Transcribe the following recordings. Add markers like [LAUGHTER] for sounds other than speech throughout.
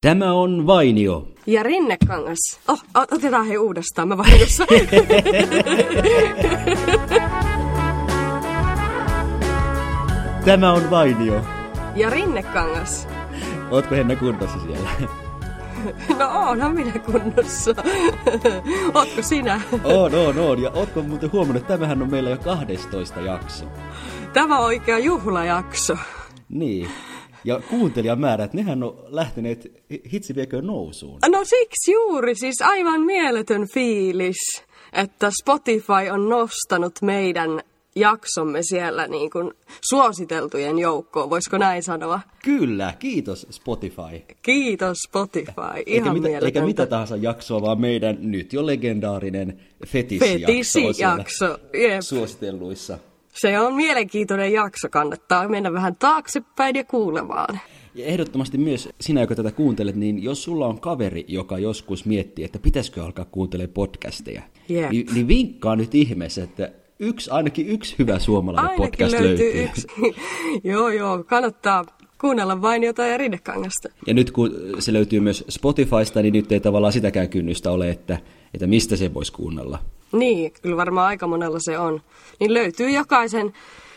Tämä on Vainio. Ja Rinnekangas. Oh, otetaan he uudestaan, mä vahingossa. [LAUGHS] Tämä on Vainio. Ja Rinnekangas. Ootko Henna kunnossa siellä? No onhan minä kunnossa. Ootko sinä? On, on, on. Ja ootko muuten huomannut, että tämähän on meillä jo 12 jakso. Tämä on oikea juhlajakso. Niin. Ja kuuntelijamäärät, nehän on lähteneet hitsi viekö nousuun. No siksi juuri, siis aivan mieletön fiilis, että Spotify on nostanut meidän jaksomme siellä niin kuin suositeltujen joukkoon, voisiko näin sanoa? Kyllä, kiitos Spotify. Kiitos Spotify, ihan eikä mitä, mieletöntä. eikä mitä tahansa jaksoa, vaan meidän nyt jo legendaarinen fetissi-jakso, Fetissi-jakso, jep. suositelluissa. Se on mielenkiintoinen jakso, kannattaa mennä vähän taaksepäin ja kuulemaan. Ja ehdottomasti myös sinä, joka tätä kuuntelet, niin jos sulla on kaveri, joka joskus miettii, että pitäisikö alkaa kuuntelemaan podcasteja, Jep. niin, niin vinkkaa nyt ihmeessä, että yksi, ainakin yksi hyvä suomalainen Ainakin podcast löytyy, löytyy. yksi. [LAUGHS] joo, joo, kannattaa kuunnella vain jotain rinnekangasta. Ja nyt kun se löytyy myös Spotifysta, niin nyt ei tavallaan sitäkään kynnystä ole, että, että mistä se voisi kuunnella. Niin, kyllä varmaan aika monella se on. Niin löytyy jokaisen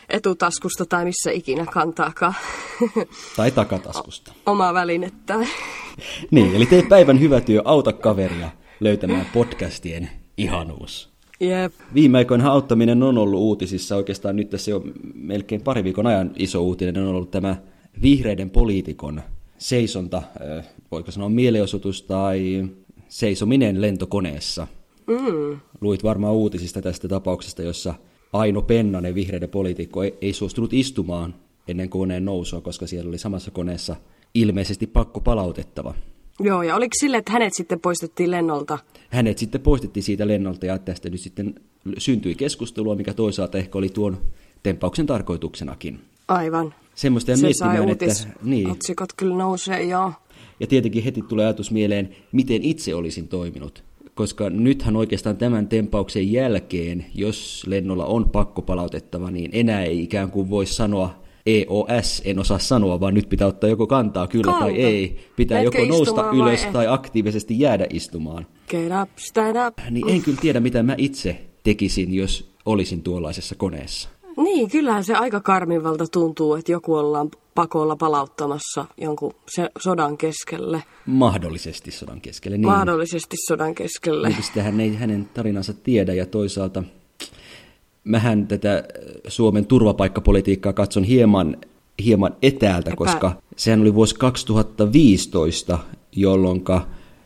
etutaskusta tai missä ikinä kantaakaan [LAUGHS] Tai takataskusta. omaa välinettä. [LAUGHS] Niin, eli tee päivän hyvä työ, auta kaveria löytämään podcastien ihanuus. Jep. Viime aikoina auttaminen on ollut uutisissa, oikeastaan nyt tässä jo melkein pari viikon ajan iso uutinen on ollut tämä vihreiden poliitikon seisonta, voiko sanoa mielenosoitus tai seisominen lentokoneessa. Mm. Luit varmaan uutisista tästä tapauksesta, jossa Aino Pennanen, vihreiden poliitikko, ei, ei suostunut istumaan ennen koneen nousua, koska siellä oli samassa koneessa ilmeisesti pakko palautettava. Joo, ja oliko sille, että hänet sitten poistettiin lennolta? Hänet sitten poistettiin siitä lennolta ja tästä nyt sitten syntyi keskustelua, mikä toisaalta ehkä oli tuon tempauksen tarkoituksenakin. Aivan. Semmoista ja Se sai uutis, että... Niin. otsikot kyllä nousee, joo. Ja tietenkin heti tulee ajatus mieleen, miten itse olisin toiminut. Koska nythän oikeastaan tämän tempauksen jälkeen, jos lennolla on pakko palautettava, niin enää ei ikään kuin voi sanoa EOS, en osaa sanoa, vaan nyt pitää ottaa joko kantaa kyllä Kanta. tai ei. Pitää Metkö joko nousta vai ylös tai aktiivisesti jäädä istumaan. Get up, stand up. Niin en kyllä tiedä, mitä mä itse tekisin, jos olisin tuollaisessa koneessa. Niin, kyllähän se aika karmivalta tuntuu, että joku ollaan pakolla palauttamassa jonkun se sodan keskelle. Mahdollisesti sodan keskelle. Niin, Mahdollisesti sodan keskelle. Niin, sitä hän ei hänen tarinansa tiedä ja toisaalta mähän tätä Suomen turvapaikkapolitiikkaa katson hieman, hieman etäältä, Epä- koska sehän oli vuosi 2015, jolloin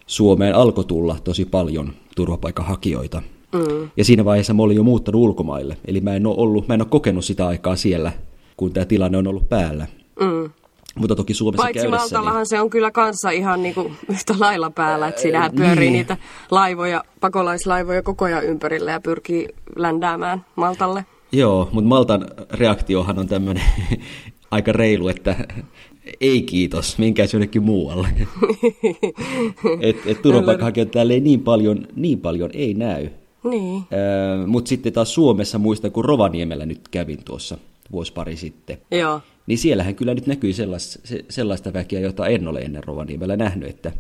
Suomeen alkoi tulla tosi paljon turvapaikanhakijoita. Mm. Ja siinä vaiheessa mä olin jo muuttanut ulkomaille, eli mä en ole, ollut, mä en ole kokenut sitä aikaa siellä, kun tämä tilanne on ollut päällä. Mm. Mutta toki Suomessa Paitsi käydessäni... Maltallahan se on kyllä kanssa ihan niinku yhtä lailla päällä, että siinähän Niin. pyörii niitä laivoja, pakolaislaivoja koko ajan ympärillä ja pyrkii ländäämään Maltalle. Joo, mutta Maltan reaktiohan on tämmöinen [LAUGHS] aika reilu, että ei kiitos, minkäs jonnekin muualle. [LAUGHS] et, et turvapaikanhakijoita täällä ei niin paljon, niin paljon ei näy. Niin. Mutta sitten taas Suomessa muistan, kun Rovaniemellä nyt kävin tuossa vuosi pari sitten, Joo. niin siellähän kyllä nyt näkyy sellaista, se, sellaista väkeä, jota en ole ennen Rovaniemellä nähnyt, että,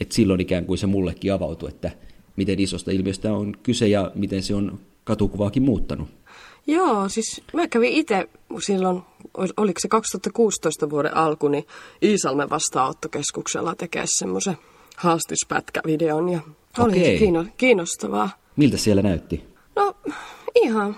että silloin ikään kuin se mullekin avautui, että miten isosta ilmiöstä on kyse ja miten se on katukuvaakin muuttanut. Joo, siis mä kävin itse silloin, ol- oliko se 2016 vuoden alku, niin Iisalmen vastaanottokeskuksella tekee semmoisen haastispätkävideon ja oli Okei. kiinnostavaa. Miltä siellä näytti? No ihan,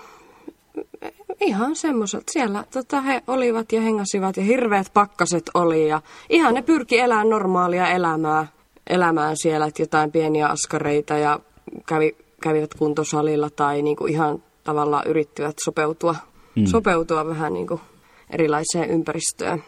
ihan semmoiset. Siellä tota, he olivat ja hengasivat ja hirveät pakkaset oli ja ihan ne pyrki elämään normaalia elämää, elämään siellä, että jotain pieniä askareita ja kävi, kävivät kuntosalilla tai niinku ihan tavallaan yrittivät sopeutua, mm. sopeutua vähän niinku erilaiseen ympäristöön.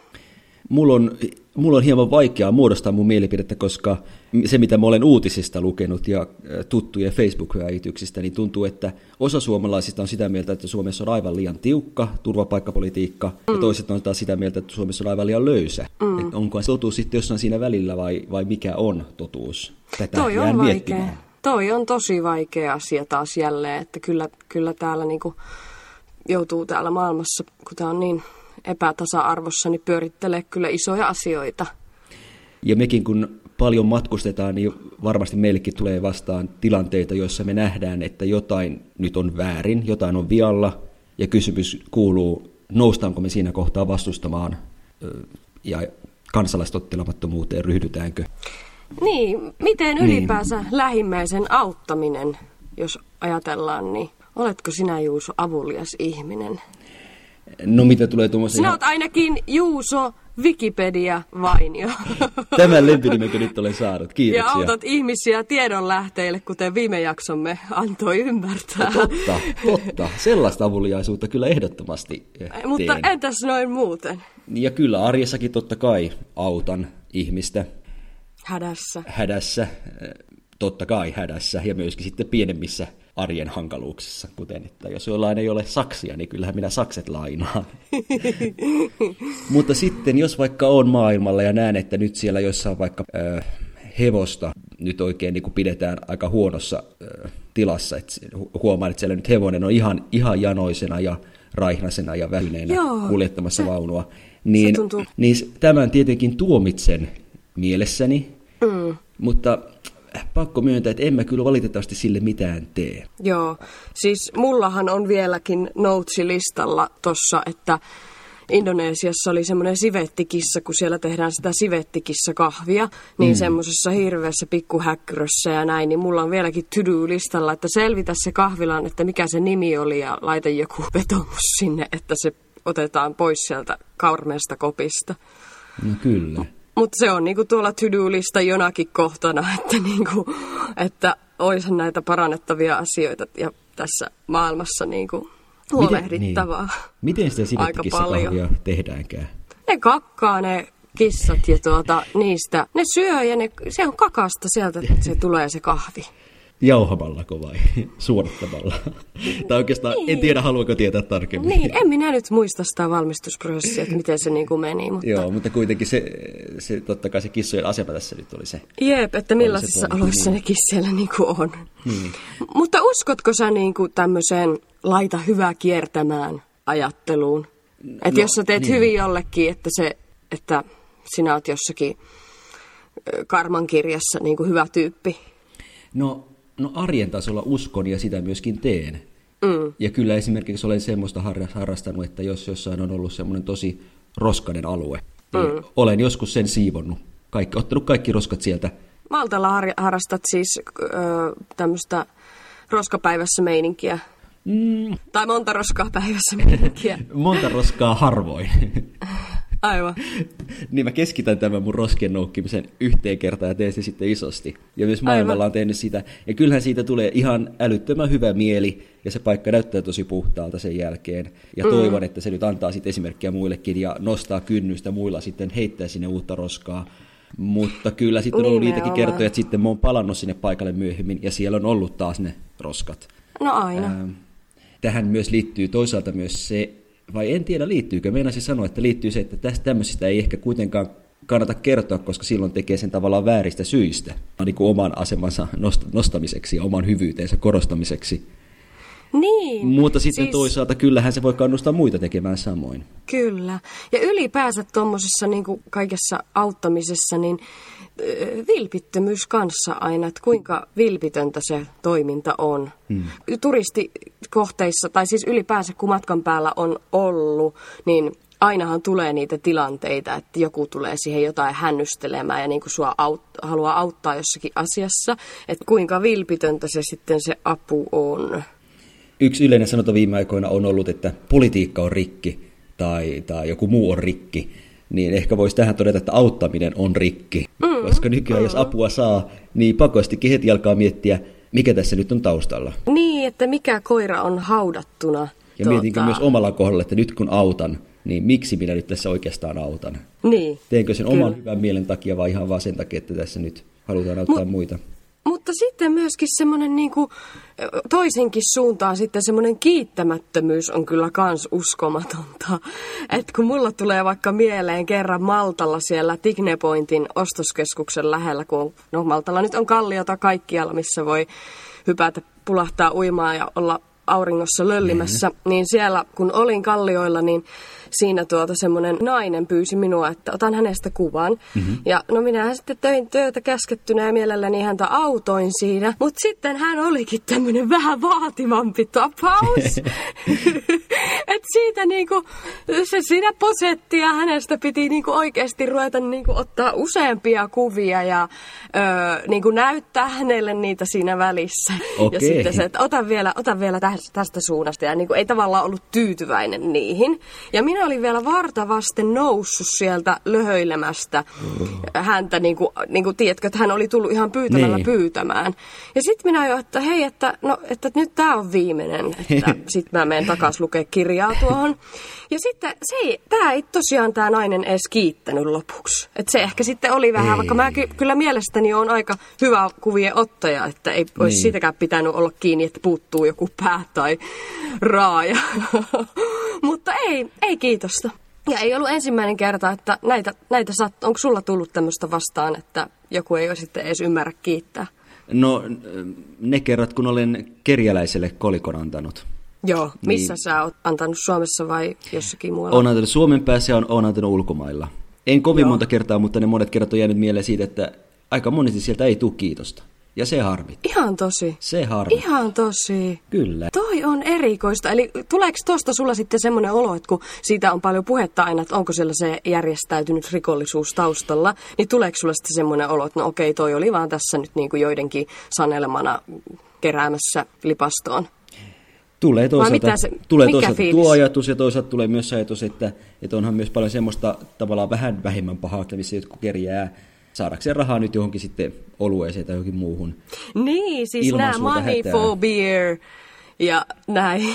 Mulla on, mulla on hieman vaikeaa muodostaa mun mielipidettä, koska se mitä mä olen uutisista lukenut ja tuttujen Facebook-väityksistä, niin tuntuu, että osa suomalaisista on sitä mieltä, että Suomessa on aivan liian tiukka turvapaikkapolitiikka, mm. ja toiset on taas sitä mieltä, että Suomessa on aivan liian löysä. Mm. Että onko se totuus sitten jossain siinä välillä vai, vai mikä on totuus? Tätä Toi on vaikea. miettimään. Toi on tosi vaikea asia taas jälleen, että kyllä, kyllä täällä niinku joutuu täällä maailmassa, kun tämä on niin epätasa-arvossa, niin pyörittelee kyllä isoja asioita. Ja mekin kun paljon matkustetaan, niin varmasti meillekin tulee vastaan tilanteita, joissa me nähdään, että jotain nyt on väärin, jotain on vialla, ja kysymys kuuluu, noustaanko me siinä kohtaa vastustamaan ja kansalaistottelemattomuuteen ryhdytäänkö. Niin, miten niin. ylipäänsä niin. lähimmäisen auttaminen, jos ajatellaan, niin oletko sinä Juuso avulias ihminen? No mitä tulee tuommoisia... Sinä olet ainakin Juuso Wikipedia vainio. [LAUGHS] Tämän lempinimenkö nyt olen saanut, kiitoksia. Ja autat ihmisiä tiedonlähteille, kuten viime jaksomme antoi ymmärtää. Totta, totta. Sellaista avuliaisuutta kyllä ehdottomasti teen. Mutta entäs noin muuten? Ja kyllä arjessakin totta kai autan ihmistä. Hädässä. Hädässä, totta kai hädässä ja myöskin sitten pienemmissä arjen hankaluuksissa, kuten että jos jollain ei ole saksia, niin kyllähän minä sakset lainaan. [LAUGHS] Mutta sitten, jos vaikka on maailmalla ja näen, että nyt siellä jossain vaikka äh, hevosta nyt oikein niin kuin pidetään aika huonossa äh, tilassa, että huomaan, että siellä nyt hevonen on ihan, ihan janoisena ja raihnasena ja välineenä Joo, kuljettamassa vaunua, niin, niin tämän tietenkin tuomitsen mielessäni, mm. mutta pakko myöntää, että en mä kyllä valitettavasti sille mitään tee. Joo, siis mullahan on vieläkin notesilistalla tossa, että Indonesiassa oli semmoinen sivettikissa, kun siellä tehdään sitä sivettikissa-kahvia, niin mm. semmoisessa hirveässä pikkuhäkkyrössä ja näin, niin mulla on vieläkin to-do-listalla, että selvitä se kahvilan, että mikä se nimi oli ja laita joku vetomus sinne, että se otetaan pois sieltä kaurmeesta kopista. No kyllä. Mutta se on niinku tuolla to jonakin kohtana, [LAUGHS] että, niinku, että olisi näitä parannettavia asioita ja tässä maailmassa niinku huolehdittavaa. Miten, niin. [LAUGHS] Miten sitä sivettikissakahvia tehdäänkään? Ne kakkaa ne kissat ja tuota, niistä, ne syö ja ne, se on kakasta sieltä, se tulee se kahvi. Jauhamallako vai [LAUGHS] suorittamalla? tai oikeastaan niin. en tiedä, haluanko tietää tarkemmin. Niin, en minä nyt muista sitä valmistusprosessia, että miten se niin kuin meni. Mutta... Joo, mutta kuitenkin se, se, totta kai se kissojen asema tässä nyt oli se. Jep, että millaisissa oloissa niin. ne kisseillä niin kuin on. Niin. Mutta uskotko sä niin kuin tämmöiseen laita hyvää kiertämään ajatteluun? Että no, jos sä teet niin. hyvin jollekin, että, se, että sinä oot jossakin karman kirjassa niin kuin hyvä tyyppi. No No arjen tasolla uskon ja sitä myöskin teen. Mm. Ja kyllä esimerkiksi olen semmoista harrastanut, että jos jossain on ollut semmoinen tosi roskainen alue, niin mm. olen joskus sen siivonnut. Kaikki, ottanut kaikki roskat sieltä. Maltalla har- harrastat siis ö, tämmöistä roskapäivässä meininkiä? Mm. Tai monta roskaa päivässä meininkiä? [LAUGHS] monta roskaa harvoin. [LAUGHS] Aivan. niin mä keskitän tämän mun roskien noukkimisen yhteen kertaan ja teen se sitten isosti. Ja myös maailmalla on tehnyt sitä. Ja kyllähän siitä tulee ihan älyttömän hyvä mieli ja se paikka näyttää tosi puhtaalta sen jälkeen. Ja mm. toivon, että se nyt antaa sitten esimerkkiä muillekin ja nostaa kynnystä muilla sitten heittää sinne uutta roskaa. Mutta kyllä sitten on ollut niitäkin kertoja, että sitten mä oon palannut sinne paikalle myöhemmin ja siellä on ollut taas ne roskat. No aina. Ähm, tähän myös liittyy toisaalta myös se, vai en tiedä liittyykö. Meinasin sanoa, että liittyy se, että tästä tämmöisistä ei ehkä kuitenkaan kannata kertoa, koska silloin tekee sen tavallaan vääristä syistä, niin kuin oman asemansa nostamiseksi ja oman hyvyytensä korostamiseksi. Niin. Mutta sitten siis... toisaalta kyllähän se voi kannustaa muita tekemään samoin. Kyllä. Ja ylipäänsä tuommoisessa niin kaikessa auttamisessa, niin vilpittömyys kanssa aina, että kuinka vilpitöntä se toiminta on. Hmm. Turistikohteissa, tai siis ylipäänsä kun matkan päällä on ollut, niin ainahan tulee niitä tilanteita, että joku tulee siihen jotain hännystelemään ja niin kuin sua aut- haluaa auttaa jossakin asiassa. Että kuinka vilpitöntä se sitten se apu on. Yksi yleinen sanonta viime aikoina on ollut, että politiikka on rikki tai, tai joku muu on rikki niin ehkä voisi tähän todeta, että auttaminen on rikki. Mm, Koska nykyään mm. jos apua saa, niin pakostikin heti alkaa miettiä, mikä tässä nyt on taustalla. Niin, että mikä koira on haudattuna. Ja tuota... mietinkö myös omalla kohdalla, että nyt kun autan, niin miksi minä nyt tässä oikeastaan autan? Niin. Teenkö sen Kyllä. oman hyvän mielen takia vai ihan vaan sen takia, että tässä nyt halutaan auttaa Mut, muita? Mutta sitten myöskin semmoinen niin kuin, toisenkin suuntaan sitten semmoinen kiittämättömyys on kyllä kans uskomatonta. [LAUGHS] Että kun mulla tulee vaikka mieleen kerran Maltalla siellä Tignepointin ostoskeskuksen lähellä, kun no Maltalla nyt on kalliota kaikkialla, missä voi hypätä, pulahtaa uimaan ja olla auringossa löllimässä, niin siellä kun olin kallioilla, niin siinä tuota semmoinen nainen pyysi minua, että otan hänestä kuvan. Mm-hmm. Ja no minä sitten töin työtä käskettynä ja mielelläni häntä autoin siinä. Mutta sitten hän olikin tämmöinen vähän vaativampi tapaus. [LAUGHS] Et siitä niinku, se siinä posetti ja hänestä piti niinku oikeasti ruveta niinku ottaa useampia kuvia ja öö, niinku näyttää hänelle niitä siinä välissä. Okei. Ja sitten se, että ota vielä, ota vielä tästä, tästä suunnasta. Ja niinku ei tavallaan ollut tyytyväinen niihin. Ja minä olin vielä vartavasten noussut sieltä löhöilemästä häntä, niin kuin, niin kuin tiedätkö, että hän oli tullut ihan pyytämällä Niin. pyytämään. Ja sitten minä jo, että hei, että, no, että nyt tämä on viimeinen, että [LAUGHS] sitten mä menen takas lukea kirjaa tuohon. Ja sitten se ei, tämä ei tosiaan tämä nainen edes kiittänyt lopuksi. Että se ehkä sitten oli vähän, Ei. vaikka mä ky- kyllä mielestäni on aika hyvä kuvien ottaja, että ei olisi Niin. siitäkään pitänyt olla kiinni, että puuttuu joku pää tai raaja. [LAUGHS] [LAUGHS] Mutta ei, ei kiitosta. Ja ei ollut ensimmäinen kerta, että näitä, näitä sat, onko sulla tullut tämmöistä vastaan, että joku ei sitten edes ymmärrä kiittää? No ne kerrat, kun olen kerjäläiselle kolikon antanut. Joo, missä Niin. sä oot antanut Suomessa vai jossakin muualla? Olen antanut Suomen päässä ja on, on antanut ulkomailla. En kovin Joo. monta kertaa, mutta ne monet kerrat on jäänyt mieleen siitä, että aika monesti sieltä ei tule kiitosta. Ja se harmi. Ihan tosi. Se harmi. Ihan tosi. Kyllä. Toi on erikoista. Eli tuleeko tuosta sulla sitten semmoinen olo, että kun siitä on paljon puhetta aina, että onko siellä se järjestäytynyt rikollisuus taustalla, niin tuleeko sulla sitten semmoinen olo, että no okei, toi oli vaan tässä nyt niin kuin joidenkin sanelemana keräämässä lipastoon? Tulee toisaalta, mitä se- tulee toisaalta fiilis? tuo ajatus ja toisaalta tulee myös ajatus, että, että onhan myös paljon semmoista tavallaan vähän vähemmän pahaa, missä jotkut kerjää saadakseen rahaa nyt johonkin sitten olueeseen tai johonkin muuhun. Niin, siis nämä money hätää. for beer ja näin. [LAUGHS]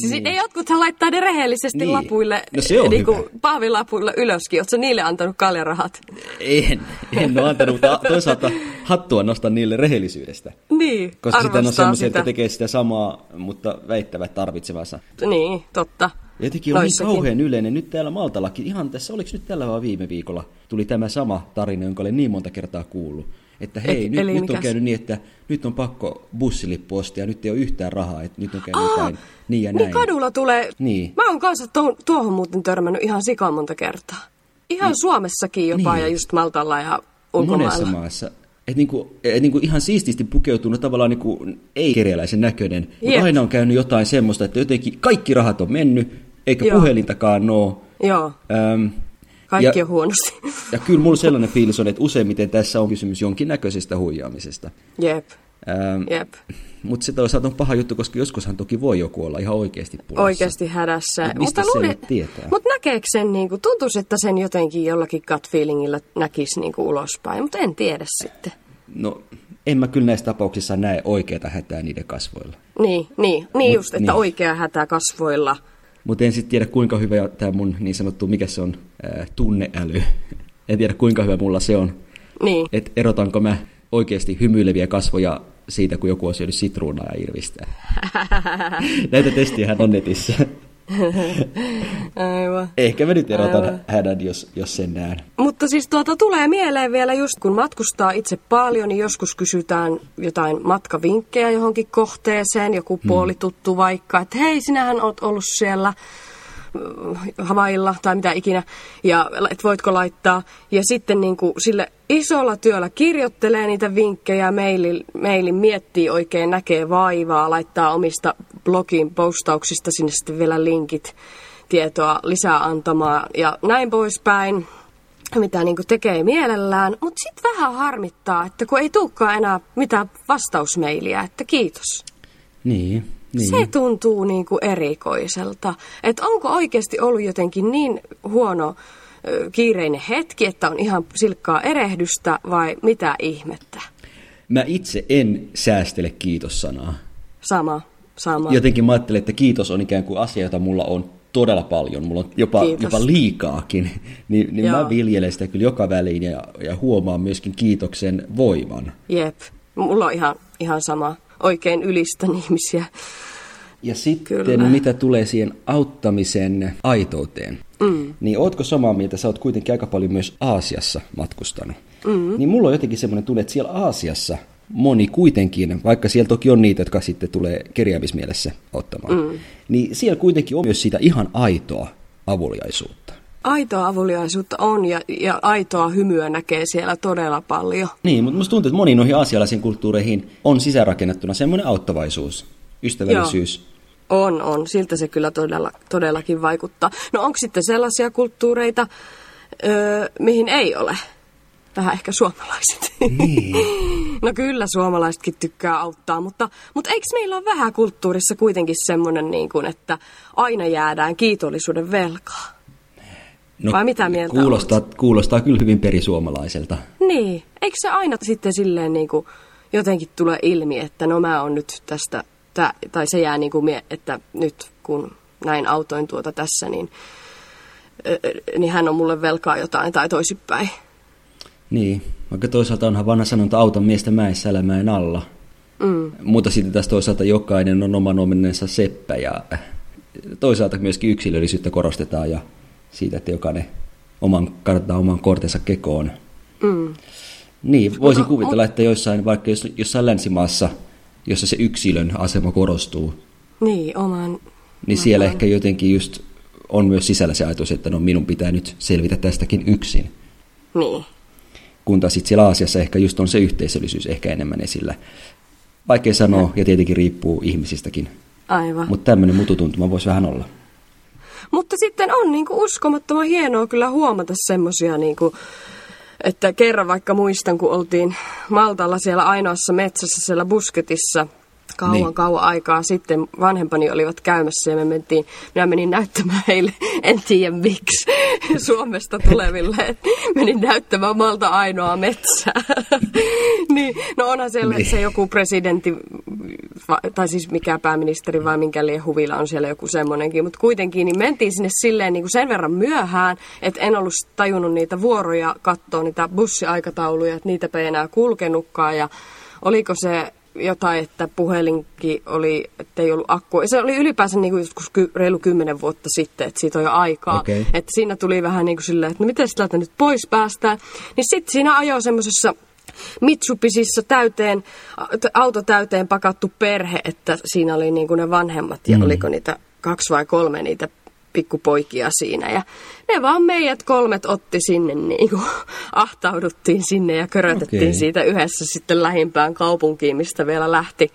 siis Niin. ei jotkuthan laittaa ne rehellisesti Niin. lapuille, No se on niin kuin pahvilapuille ylöskin. Oletko niille antanut kaljarahat? En, en ole antanut, mutta [LAUGHS] toisaalta hattua nostan niille rehellisyydestä. Niin, Koska sitten on semmoisia, sitä. jotka tekee sitä samaa, mutta väittävät tarvitsevansa. Niin, totta. Ja Jotenkin on niin kauhean yleinen. Nyt täällä Maltallakin, ihan tässä, oliko nyt tällä vai viime viikolla, tuli tämä sama tarina, jonka olen niin monta kertaa kuullut. Että hei, Et- nyt, nyt on mikäs? käynyt niin, että nyt on pakko bussilippu ostaa ja nyt ei ole yhtään rahaa, että nyt on käynyt Aa, jotain niin ja Niin näin. kadulla tulee... Niin. Mä oon kanssa tuohon, tuohon muuten törmännyt ihan sikan monta kertaa. Ihan Suomessakin jopa Niin. ja just Maltalla ja ulkomailla. Monessa maassa. Et niinku, et niinku ihan siististi pukeutunut tavallaan niinku ei-kerjäläisen näköinen, mutta aina on käynyt jotain semmoista, että jotenkin kaikki rahat on mennyt, eikä Joo. puhelintakaan ole. Joo, Öm, kaikki ja, on huonosti. [LAUGHS] ja kyllä mulla sellainen fiilis on, että useimmiten tässä on kysymys jonkinnäköisestä huijaamisesta. Jep, Ähm, jep. mutta se toisaalta on paha juttu, koska joskushan toki voi joku olla ihan oikeasti pulassa. Oikeasti hädässä. Mut mistä sen nyt tietää? Mutta näkeekö sen, niinku, tuntuisi, että sen jotenkin jollakin gut feelingillä näkisi niinku, ulospäin, mutta en tiedä sitten. No, en mä kyllä näissä tapauksissa näe oikeata hätää niiden kasvoilla. Niin, niin, niin Mut- just, että niin. oikea hätä kasvoilla. Mutta en sitten tiedä, kuinka hyvä tämä mun niin sanottu, mikä se on, ää, tunneäly. en tiedä, kuinka hyvä mulla se on. Niin, Että erotanko mä oikeasti hymyileviä kasvoja siitä, kun joku on syönyt sitruunaa ja irvistää. [LAUGHS] Näitä testiä on netissä. [LAUGHS] aivan. Ehkä mä nyt erotan Aivan. hädän, jos, jos sen näen. Mutta siis tuota tulee mieleen vielä just kun matkustaa itse paljon, niin joskus kysytään jotain matkavinkkejä johonkin kohteeseen, joku puolituttu vaikka, että hei sinähän oot ollut siellä mm, Havailla tai mitä ikinä, ja et voitko laittaa. Ja sitten niin kuin sille isolla työllä kirjoittelee niitä vinkkejä, mailin, mailin miettii oikein, näkee vaivaa, laittaa omista blogin postauksista sinne sitten vielä linkit tietoa lisää antamaan ja näin poispäin mitä niin tekee mielellään, mutta sitten vähän harmittaa, että kun ei tulekaan enää mitään vastausmeiliä, että kiitos. Niin, niin. Se tuntuu niin kuin erikoiselta. Että onko oikeasti ollut jotenkin niin huono kiireinen hetki, että on ihan silkkaa erehdystä vai mitä ihmettä? Mä itse en säästele kiitos-sanaa. Sama, sama. Jotenkin mä ajattelen, että kiitos on ikään kuin asia, jota mulla on todella paljon. Mulla on jopa, Kiitos. jopa liikaakin. [LAUGHS] Niin, niin mä viljelen sitä kyllä joka väliin ja, ja huomaan myöskin kiitoksen voiman. Jep, mulla on ihan, ihan sama. Oikein ylistän ihmisiä. Ja sitten Kyllä. mitä tulee siihen auttamisen aitouteen, mm. niin ootko samaa mieltä, sä oot kuitenkin aika paljon myös Aasiassa matkustanut. Mm. Niin mulla on jotenkin semmoinen tunne, että siellä Aasiassa moni kuitenkin, vaikka siellä toki on niitä, jotka sitten tulee kerjäämismielessä ottamaan, mm. niin siellä kuitenkin on myös sitä ihan aitoa avuliaisuutta. Aitoa avuliaisuutta on ja, ja aitoa hymyä näkee siellä todella paljon. Niin, mutta musta tuntuu, että moniin noihin asialaisiin kulttuureihin on sisäänrakennettuna semmoinen auttavaisuus, ystävällisyys. Joo. On, on. Siltä se kyllä todella, todellakin vaikuttaa. No onko sitten sellaisia kulttuureita, öö, mihin ei ole? Vähän ehkä suomalaiset. Niin. [LAUGHS] no kyllä suomalaisetkin tykkää auttaa, mutta, mutta eikö meillä ole vähän kulttuurissa kuitenkin semmoinen, niin kuin, että aina jäädään kiitollisuuden velkaa? No, Vai mitä mieltä kuulostaa, kuulostaa kyllä hyvin perisuomalaiselta. Niin, eikö se aina sitten silleen niin kuin jotenkin tule ilmi, että no mä oon nyt tästä, tä, tai se jää niin kuin, mie- että nyt kun näin autoin tuota tässä, niin, niin hän on mulle velkaa jotain tai toisinpäin. Niin, vaikka toisaalta onhan vanha sanonta auta miestä mäessä elämään alla. Mm. Mutta sitten taas toisaalta jokainen on oman ominensa seppä ja toisaalta myöskin yksilöllisyyttä korostetaan ja siitä, että jokainen oman, kannattaa oman kortensa kekoon. Mm. Niin, voisin kuvitella, että joissain, vaikka jossain länsimaassa, jossa se yksilön asema korostuu, Niin, oman... niin siellä ehkä jotenkin just on myös sisällä se ajatus, että no minun pitää nyt selvitä tästäkin yksin. Niin. Kun taas sitten siellä Aasiassa ehkä just on se yhteisöllisyys ehkä enemmän esillä. Vaikea sanoa, ja tietenkin riippuu ihmisistäkin. Aivan. Mutta tämmöinen mututuntuma voisi vähän olla. Mutta sitten on niinku uskomattoman hienoa kyllä huomata semmoisia, niinku, että kerran vaikka muistan, kun oltiin Maltalla siellä ainoassa metsässä siellä busketissa kauan Niin. kauan aikaa sitten vanhempani olivat käymässä ja me mentiin, minä menin näyttämään heille, en tiedä miksi, [LAUGHS] Suomesta tuleville, että menin näyttämään Malta ainoa metsää. [LAUGHS] niin, no onhan siellä Niin. se joku presidentti, tai siis mikä pääministeri vai minkä lie huvila on siellä joku semmoinenkin, mutta kuitenkin niin mentiin sinne silleen niin kuin sen verran myöhään, että en ollut tajunnut niitä vuoroja katsoa, niitä bussiaikatauluja, että niitä ei enää kulkenutkaan ja oliko se jotain, että puhelinkin oli, että ei ollut akkua. Se oli ylipäänsä niin kuin joskus ky- reilu kymmenen vuotta sitten, että siitä on jo aikaa. Okei. Että siinä tuli vähän niin kuin silleen, että no miten täältä nyt pois päästään. Niin sitten siinä ajoi semmoisessa Mitsubisissa täyteen, auto täyteen pakattu perhe, että siinä oli niin kuin ne vanhemmat ja mm. oliko niitä kaksi vai kolme niitä pikkupoikia siinä. Ja ne vaan meidät kolmet otti sinne, niin kuin, ahtauduttiin sinne ja körötettiin Okei. siitä yhdessä sitten lähimpään kaupunkiin, mistä vielä lähti,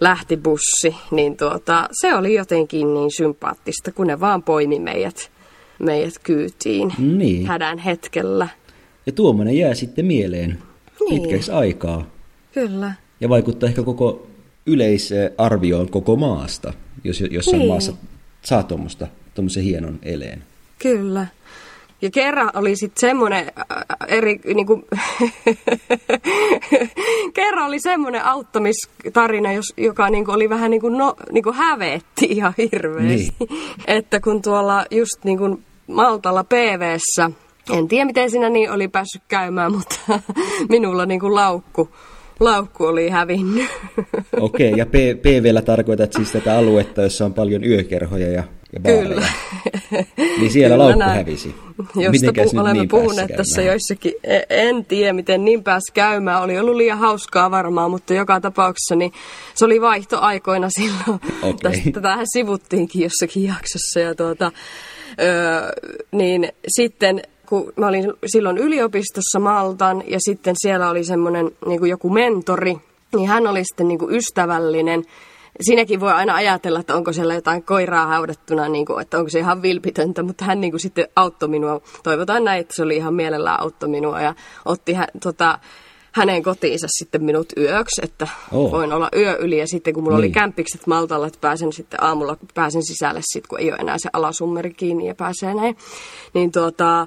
lähti bussi. Niin tuota, se oli jotenkin niin sympaattista, kun ne vaan poimi meidät, meidät kyytiin Niin. hädän hetkellä. Ja tuommoinen jää sitten mieleen Niin. pitkäksi aikaa. Kyllä. Ja vaikuttaa ehkä koko yleisarvioon koko maasta, jos jossain Niin. maassa saa tuommoista tuommoisen hienon eleen. Kyllä. Ja kerran oli sitten semmoinen äh, eri, niinku, [LAUGHS] kerran oli semmoinen auttamistarina, jos, joka niinku oli vähän niinku, no, niinku hävetti ihan hirveästi. Niin. [LAUGHS] Että kun tuolla just niinku Maltalla PVssä, en tiedä miten siinä niin oli päässyt käymään, [LAUGHS] mutta minulla niinku laukku, laukku oli hävinnyt. Okei, ja P- PVllä tarkoitat siis tätä aluetta, jossa on paljon yökerhoja ja, ja baareja. Kyllä. [LAUGHS] Niin siellä Kyllä laukku näin. hävisi. Josta pu- olemme niin puhuneet tässä joissakin. E- En tiedä, miten niin pääsi käymään. Oli ollut liian hauskaa varmaan, mutta joka tapauksessa niin se oli vaihtoaikoina silloin. [LAUGHS] Tästä, tätähän sivuttiinkin jossakin jaksossa. Ja tuota, öö, niin sitten kun mä olin silloin yliopistossa Maltan ja sitten siellä oli semmoinen niin joku mentori, niin hän oli sitten niin kuin ystävällinen. Siinäkin voi aina ajatella, että onko siellä jotain koiraa haudattuna, niin kuin, että onko se ihan vilpitöntä, mutta hän niin kuin sitten auttoi minua. Toivotaan näin, että se oli ihan mielellään auttoi minua ja otti hän, tota, hänen kotiinsa sitten minut yöksi, että Oh. voin olla yö yli. Ja sitten kun mulla niin. oli kämppikset Maltalla, että pääsen sitten aamulla pääsen sisälle sitten, kun ei ole enää se alasummeri kiinni ja pääsee näin. Niin tuota,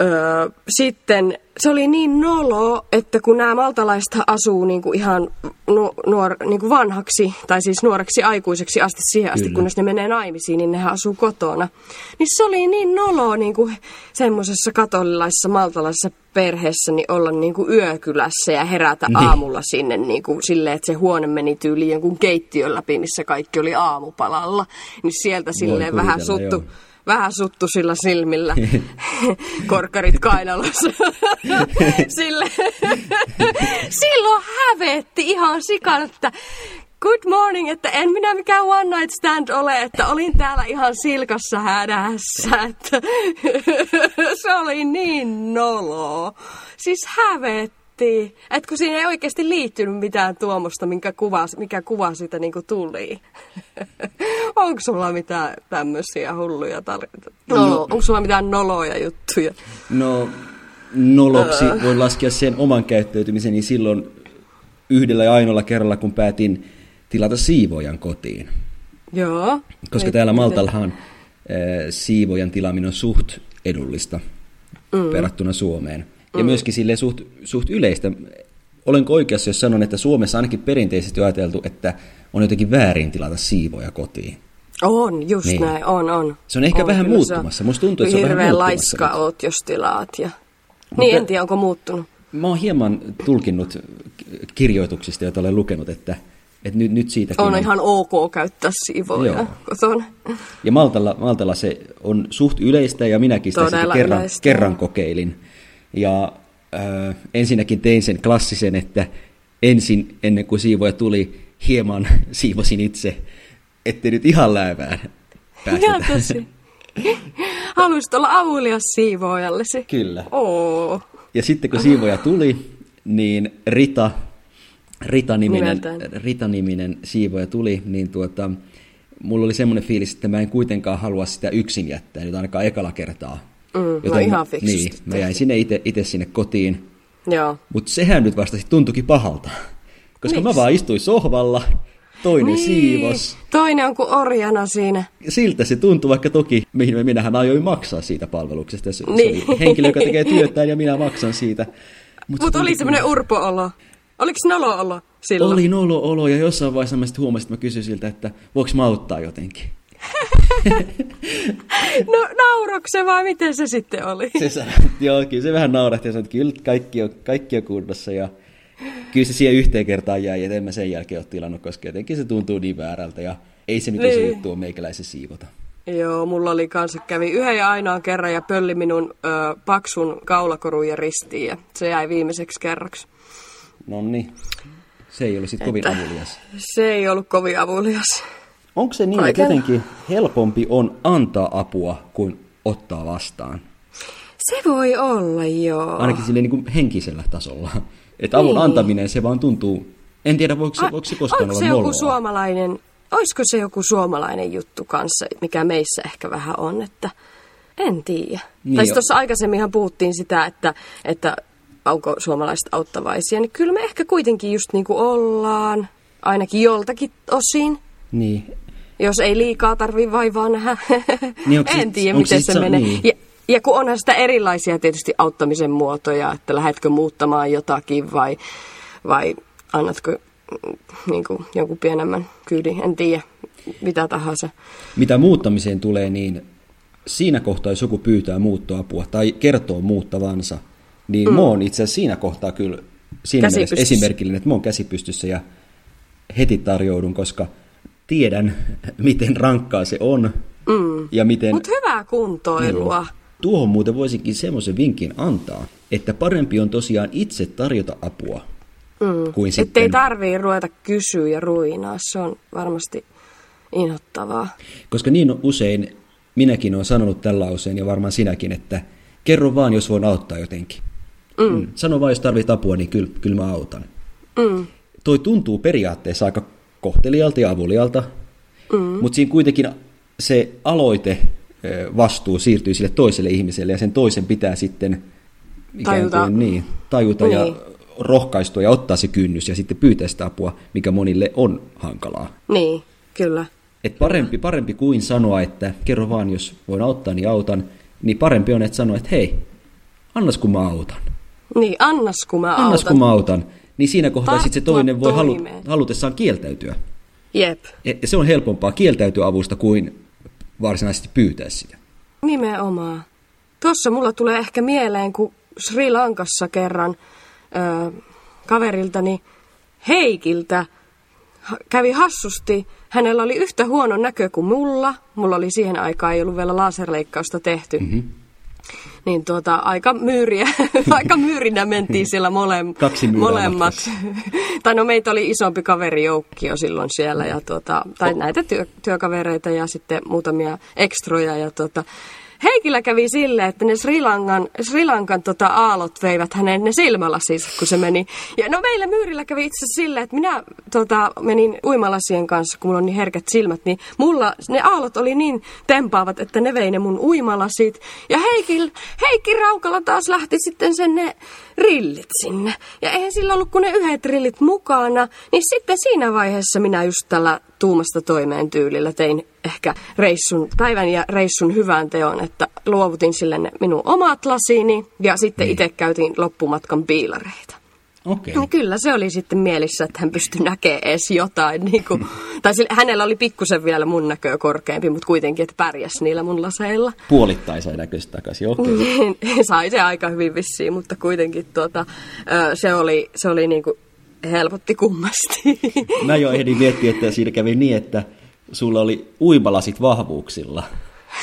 Öö, sitten se oli niin nolo, että kun nämä maltalaiset asuu niin kuin ihan nu, nuor, niin kuin vanhaksi, tai siis nuoreksi aikuiseksi asti siihen asti, Kyllä. kunnes ne menee naimisiin, niin nehän asuu kotona. Niin se oli niin nolo niin kuin semmoisessa katolilaisessa maltalaisessa perheessä niin olla niin kuin yökylässä ja herätä Niin. aamulla sinne niin kuin silleen, että se huone meni tyyliin jonkun keittiön läpi, missä kaikki oli aamupalalla. Niin sieltä silleen vähän kuvitella, suttu, joo. Vähän suttusilla silmillä, [LAUGHS] korkkarit kainalossa. [LAUGHS] Sille, [LAUGHS] silloin hävetti ihan sikan, että good morning, että en minä mikään one night stand ole, että olin täällä ihan silkassa hädässä, että se oli niin nolo. Siis hävetti miettii, että kun siinä ei oikeasti liittynyt mitään tuomosta, minkä kuva, mikä kuva siitä niinku tuli. [LAUGHS] onko sulla mitään tämmöisiä hulluja tarinoita? No, no, onko sulla mitään noloja juttuja? No, noloksi voi laskea sen oman käyttäytymiseni silloin yhdellä ja ainoalla kerralla, kun päätin tilata siivojan kotiin. Joo. Koska täällä Maltallahan äh, siivojan tilaaminen on suht edullista mm. verrattuna Suomeen ja mm. myöskin sille suht, suht yleistä. Olenko oikeassa, jos sanon, että Suomessa ainakin perinteisesti ajateltu, että on jotenkin väärin tilata siivoja kotiin? On, just niin. näin, on, on. Se on ehkä on, vähän muuttumassa. Musta tuntuu, että se on vähän laiska nyt. oot, jos tilaat. Ja... Mutta, niin, en tiedä, onko muuttunut. Mä oon hieman tulkinnut kirjoituksista, joita olen lukenut, että, että nyt, nyt siitäkin... On, on ihan ok käyttää siivoja kotona. Ja Maltalla, Maltalla se on suht yleistä, ja minäkin sitä kerran, kerran kokeilin. Ja äh, ensinnäkin tein sen klassisen, että ensin ennen kuin siivoja tuli, hieman [LAUGHS] siivosin itse, ettei nyt ihan läävään päästetä. tosi. Haluaisit olla avulias siivoojallesi. Kyllä. Oo. Ja sitten kun siivoja tuli, niin Rita, Rita-niminen, Rita-niminen siivoja tuli, niin tuota, mulla oli semmoinen fiilis, että mä en kuitenkaan halua sitä yksin jättää, nyt ainakaan ekalla kertaa Mm, Joten, no ihan fiksusti. Niin, mä jäin sinne itse sinne kotiin. Joo. Mutta sehän nyt vasta tuntuikin pahalta. Koska Miks? mä vaan istuin sohvalla, toinen niin. siivos. Toinen on kuin orjana siinä. Siltä se tuntuu, vaikka toki minähän aioin maksaa siitä palveluksesta. Se, niin. se oli henkilö, joka tekee työtään ja minä maksan siitä. Mutta Mut oli semmoinen urpo-olo. Oliko nolo-olo silloin? Oli nolo-olo ja jossain vaiheessa mä huomasin, että mä kysyin siltä, että voiko mä auttaa jotenkin. [LAUGHS] no nauroiko se vai miten se sitten oli? [LAUGHS] Se joo, kyllä se vähän naurahti ja sanoi, että kyllä kaikki on, kaikki on kunnossa ja kyllä se siihen yhteen kertaan jäi, että en mä sen jälkeen ole tilannut, koska jotenkin se tuntuu niin väärältä ja ei se nyt niin. juttu on meikäläisen siivota. Joo, mulla oli kanssa, kävi yhden ja ainoan kerran ja pölli minun ö, paksun kaulakorun ja ristiin ja se jäi viimeiseksi kerraksi. No niin, se ei ollut sitten kovin avulias. Se ei ollut kovin avulias. Onko se niin, että jotenkin helpompi on antaa apua kuin ottaa vastaan? Se voi olla, joo. Ainakin sille niin kuin henkisellä tasolla. Että avun niin. antaminen, se vaan tuntuu... En tiedä, voiko se, voiko se koskaan olla se joku suomalainen, olisiko se joku suomalainen juttu kanssa, mikä meissä ehkä vähän on, että en tiedä. Niin tai tuossa aikaisemminhan puhuttiin sitä, että, että onko suomalaiset auttavaisia, niin kyllä me ehkä kuitenkin just niin kuin ollaan, ainakin joltakin osin. Niin, jos ei liikaa tarvi vaivaa nähdä. Niin en tiedä, miten se menee. Niin? Ja, ja kun onhan sitä erilaisia tietysti auttamisen muotoja, että lähdetkö muuttamaan jotakin vai, vai annatko mm, niin kuin, jonkun pienemmän kyydin, en tiedä, mitä tahansa. Mitä muuttamiseen tulee, niin siinä kohtaa, jos joku pyytää muuttoapua tai kertoo muuttavansa, niin mm. mä oon itse asiassa siinä kohtaa kyllä siinä mielessä esimerkillinen, että mä oon käsipystyssä ja heti tarjoudun, koska – tiedän, miten rankkaa se on. Mm. Ja miten... Mutta hyvää kuntoilua. Niin. Tuohon muuten voisinkin semmoisen vinkin antaa, että parempi on tosiaan itse tarjota apua. Mm. Kuin Että sitten... ei tarvii ruveta kysyä ja ruinaa, se on varmasti inhottavaa. Koska niin usein minäkin olen sanonut tällä usein ja varmaan sinäkin, että kerro vaan, jos voin auttaa jotenkin. Mm. Mm. Sano vaan, jos tarvit apua, niin kyllä, kyllä mä autan. Mm. Toi tuntuu periaatteessa aika kohtelijalta ja avulialta, mm. mutta siinä kuitenkin se aloite vastuu siirtyy sille toiselle ihmiselle ja sen toisen pitää sitten tajuta, kuin, niin, tajuta niin. ja rohkaistua ja ottaa se kynnys ja sitten pyytää sitä apua, mikä monille on hankalaa. Niin, kyllä. Et parempi, parempi kuin sanoa, että kerro vaan, jos voin auttaa, niin autan, niin parempi on, että sanoa, että hei, annas kun mä autan. Niin, annas kun mä autan. Annas kun mä autan niin siinä kohtaa sitten se toinen voi halu, halutessaan kieltäytyä. Jep. Ja se on helpompaa kieltäytyä avusta kuin varsinaisesti pyytää sitä. Nimenomaan. Tuossa mulla tulee ehkä mieleen, kun Sri Lankassa kerran ö, kaveriltani Heikiltä kävi hassusti. Hänellä oli yhtä huono näkö kuin mulla. Mulla oli siihen aikaan, ei ollut vielä laserleikkausta tehty. Mm-hmm. Niin tuota, aika myyriä, [LAUGHS] aika myyrinä mentiin siellä mole, molemmat. [LAUGHS] tai no meitä oli isompi kaverijoukkio silloin siellä, ja tuota, tai oh. näitä työ, työkavereita ja sitten muutamia ekstroja. Ja tuota, Heikillä kävi sille, että ne Sri Lankan, Sri Lankan tota, aallot veivät hänen ne silmälasit, kun se meni. Ja no meillä myyrillä kävi itse sille, että minä tota, menin uimalasien kanssa, kun mulla on niin herkät silmät, niin mulla ne aallot oli niin tempaavat, että ne vei ne mun uimalasit. Ja Heikil, Heikki Raukala taas lähti sitten sen ne rillit sinne. Ja eihän sillä ollut kuin ne yhdet rillit mukana, niin sitten siinä vaiheessa minä just tällä tuumasta toimeen tyylillä tein ehkä reissun, päivän ja reissun hyvän teon, että luovutin sille ne minun omat lasini ja sitten niin. itse käytiin loppumatkan piilareita. Okay. Niin kyllä se oli sitten mielissä, että hän pystyi näkemään edes jotain. Niin kuin, [LAUGHS] tai sille, hänellä oli pikkusen vielä mun näköä korkeampi, mutta kuitenkin, että pärjäs niillä mun laseilla. Puolittain sai näköistä takaisin, okei. Okay. [LAUGHS] sai se aika hyvin vissiin, mutta kuitenkin tuota, se oli, se oli niin kuin helpotti kummasti. Mä jo ehdin miettiä, että siinä kävi niin, että sulla oli uimalasit vahvuuksilla.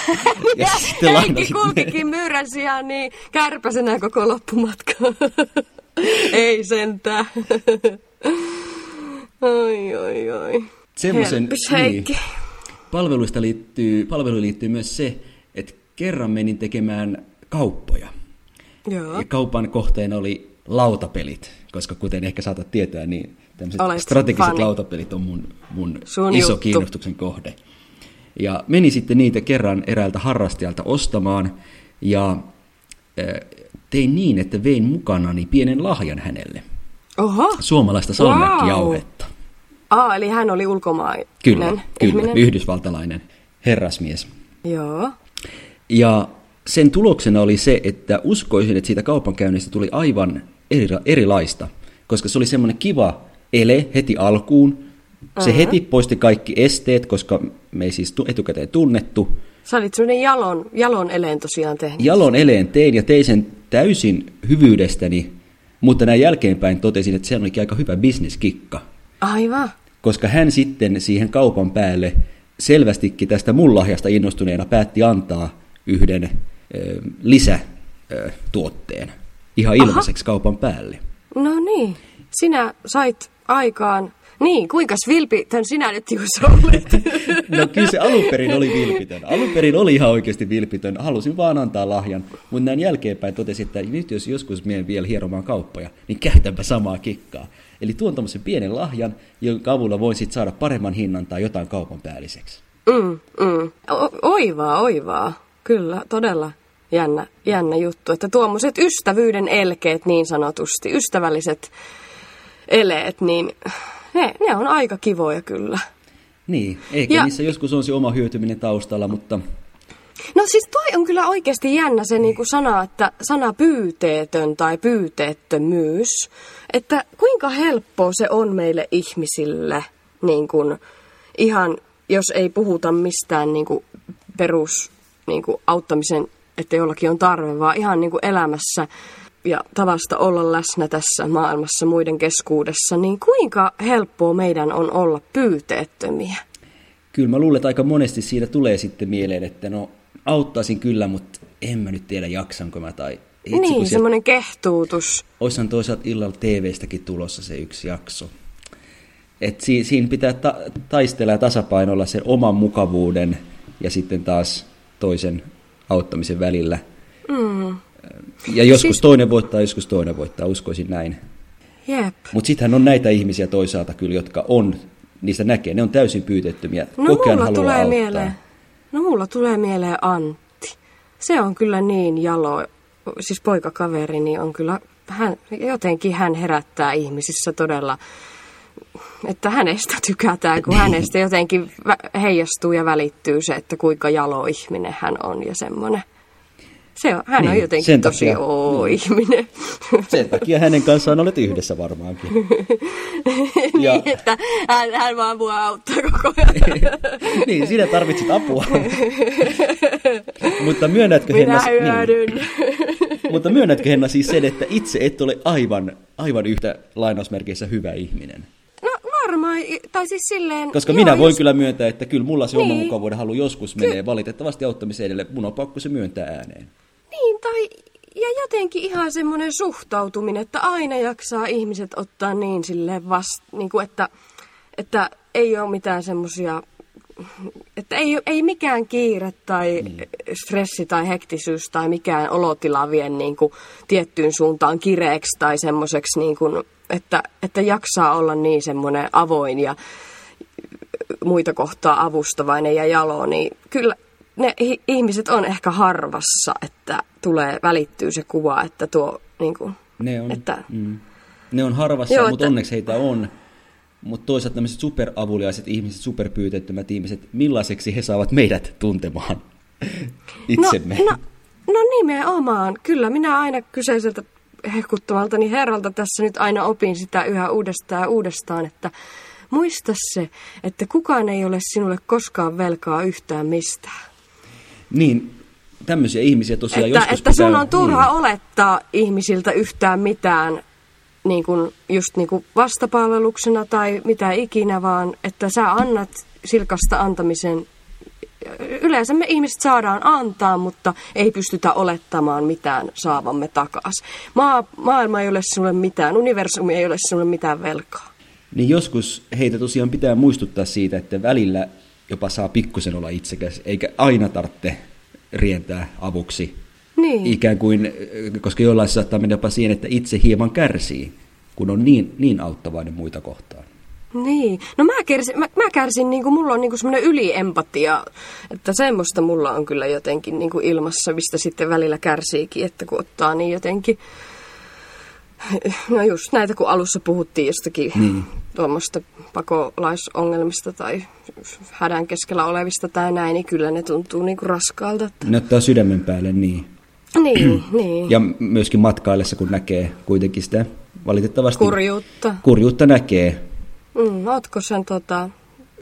[LAUGHS] ja, ja sitten Heikki kulkikin myyrän sijaan niin kärpäsenä koko loppumatka. [LAUGHS] Ei sentään. oi, oi, oi. Semmoisen, niin, palveluista liittyy, palvelu liittyy myös se, että kerran menin tekemään kauppoja. Joo. Ja kaupan kohteena oli lautapelit, koska kuten ehkä saatat tietää, niin tämmöiset strategiset funny. lautapelit on mun, mun iso juttu. kiinnostuksen kohde. Ja meni sitten niitä kerran eräältä harrastajalta ostamaan, ja tein niin, että vein mukanani pienen lahjan hänelle. Oho. Suomalaista salmiakkijauhetta. Wow. Aa, eli hän oli ulkomainen Kyllä, kyllä, yhdysvaltalainen herrasmies. Joo. Ja sen tuloksena oli se, että uskoisin, että siitä kaupankäynnistä tuli aivan eri, erilaista, koska se oli semmoinen kiva ele heti alkuun. Se uh-huh. heti poisti kaikki esteet, koska me ei siis etukäteen tunnettu. Sä olit sellainen jalon, jalon eleen tosiaan tehnyt. Jalon eleen tein ja tein sen täysin hyvyydestäni, mutta näin jälkeenpäin totesin, että se olikin aika hyvä bisneskikka. Aivan. Koska hän sitten siihen kaupan päälle selvästikin tästä mun lahjasta innostuneena päätti antaa yhden ö, lisätuotteen ihan ilmaiseksi Aha. kaupan päälle. No niin, sinä sait aikaan niin, kuinka vilpitön sinä nyt Juuso olet? [LAUGHS] no kyllä se alun perin oli vilpitön. Alun perin oli ihan oikeasti vilpitön. Halusin vaan antaa lahjan, mutta näin jälkeenpäin totesin, että nyt jos joskus menen vielä hieromaan kauppoja, niin käytänpä samaa kikkaa. Eli tuon tämmöisen pienen lahjan, jonka avulla voin sitten saada paremman hinnan tai jotain kaupan päälliseksi. Mm, mm. O- oivaa, oivaa. Kyllä, todella jännä, jännä juttu. Että tuommoiset ystävyyden elkeet niin sanotusti, ystävälliset eleet, niin ne, ne on aika kivoja kyllä. Niin, eikä ja, niissä joskus on se oma hyötyminen taustalla, mutta... No siis toi on kyllä oikeasti jännä se niin kuin sana, että sana pyyteetön tai pyyteettömyys. Että kuinka helppoa se on meille ihmisille niin kuin ihan, jos ei puhuta mistään niin kuin perus niin kuin auttamisen, että jollakin on tarve, vaan ihan niin kuin elämässä ja tavasta olla läsnä tässä maailmassa muiden keskuudessa, niin kuinka helppoa meidän on olla pyyteettömiä? Kyllä mä luulen, että aika monesti siitä tulee sitten mieleen, että no auttaisin kyllä, mutta en mä nyt tiedä jaksanko mä tai... Itse, niin, semmoinen se... kehtuutus. Oishan toisaalta illalla TV-stäkin tulossa se yksi jakso. Et si- siinä pitää ta- taistella ja tasapainolla sen oman mukavuuden ja sitten taas toisen auttamisen välillä. Mm. Ja joskus siis... toinen voittaa, joskus toinen voittaa, uskoisin näin. Jep. Mutta sittenhän on näitä ihmisiä toisaalta kyllä, jotka on, niistä näkee, ne on täysin pyytettömiä, no, mulla tulee auttaa. mieleen, No mulla tulee mieleen Antti. Se on kyllä niin jalo, siis poikakaveri, niin on kyllä, hän, jotenkin hän herättää ihmisissä todella, että hänestä tykätään, kun hänestä jotenkin heijastuu ja välittyy se, että kuinka jalo ihminen hän on ja semmoinen. Se on, hän niin, on jotenkin sen tosi takia, oo niin. ihminen. Sen takia hänen kanssaan olet yhdessä varmaankin. [LAUGHS] ja... niin, että hän, hän vaan mua auttaa koko ajan. [LAUGHS] niin, sinä tarvitset apua. [LAUGHS] Mutta myönnätkö Minä Henna... Niin. Mutta myönnätkö Henna siis sen, että itse et ole aivan, aivan yhtä lainausmerkeissä hyvä ihminen? Varmaan tai, siis silleen... Koska joo, minä voin just... kyllä myöntää, että kyllä mulla se niin. oma mukavuuden halu joskus Ky- menee valitettavasti auttamisen edelle. Mun on pakko se myöntää ääneen. Niin, tai ja jotenkin ihan semmoinen suhtautuminen, että aina jaksaa ihmiset ottaa niin silleen vasta, niin kuin että, että ei ole mitään semmoisia että ei, ei mikään kiire tai mm. stressi tai hektisyys tai mikään olotila vie niin kuin tiettyyn suuntaan kireeksi tai semmoiseksi, niin kuin, että, että jaksaa olla niin semmoinen avoin ja muita kohtaa avustavainen ja jalo, niin kyllä ne ihmiset on ehkä harvassa, että tulee, välittyy se kuva, että tuo niin kuin, ne on, että, mm. ne on harvassa, joo, mutta että, onneksi heitä on. Mutta toisaalta tämmöiset superavuliaiset ihmiset, superpyytettömät ihmiset, millaiseksi he saavat meidät tuntemaan [LAUGHS] itsemme? No, no, no nimenomaan. Kyllä minä aina kyseiseltä hehkuttamaltani herralta tässä nyt aina opin sitä yhä uudestaan ja uudestaan, että muista se, että kukaan ei ole sinulle koskaan velkaa yhtään mistään. Niin, tämmöisiä ihmisiä tosiaan että, joskus Että pitää, sun on turha niin. olettaa ihmisiltä yhtään mitään niin kuin, just niin kuin vastapalveluksena tai mitä ikinä, vaan että sä annat silkasta antamisen. Yleensä me ihmiset saadaan antaa, mutta ei pystytä olettamaan mitään saavamme takaisin. Maa, maailma ei ole sinulle mitään, universumi ei ole sinulle mitään velkaa. Niin joskus heitä tosiaan pitää muistuttaa siitä, että välillä jopa saa pikkusen olla itsekäs, eikä aina tarvitse rientää avuksi. Niin. Ikään kuin, koska jollain saattaa mennä jopa siihen, että itse hieman kärsii, kun on niin, niin auttavainen muita kohtaan. Niin. No mä kärsin, mä, mä kärsin niin kuin mulla on niin kuin semmoinen yliempatia, että semmoista mulla on kyllä jotenkin niin kuin ilmassa, mistä sitten välillä kärsiikin, että kun ottaa niin jotenkin, no just näitä kun alussa puhuttiin jostakin niin. tuommoista pakolaisongelmista tai hädän keskellä olevista tai näin, niin kyllä ne tuntuu niin kuin raskaalta. Että... Ne ottaa sydämen päälle, niin. Niin, niin. Ja myöskin matkaillessa, kun näkee kuitenkin sitä valitettavasti... Kurjuutta. Kurjuutta näkee. Mm, ootko sen tota,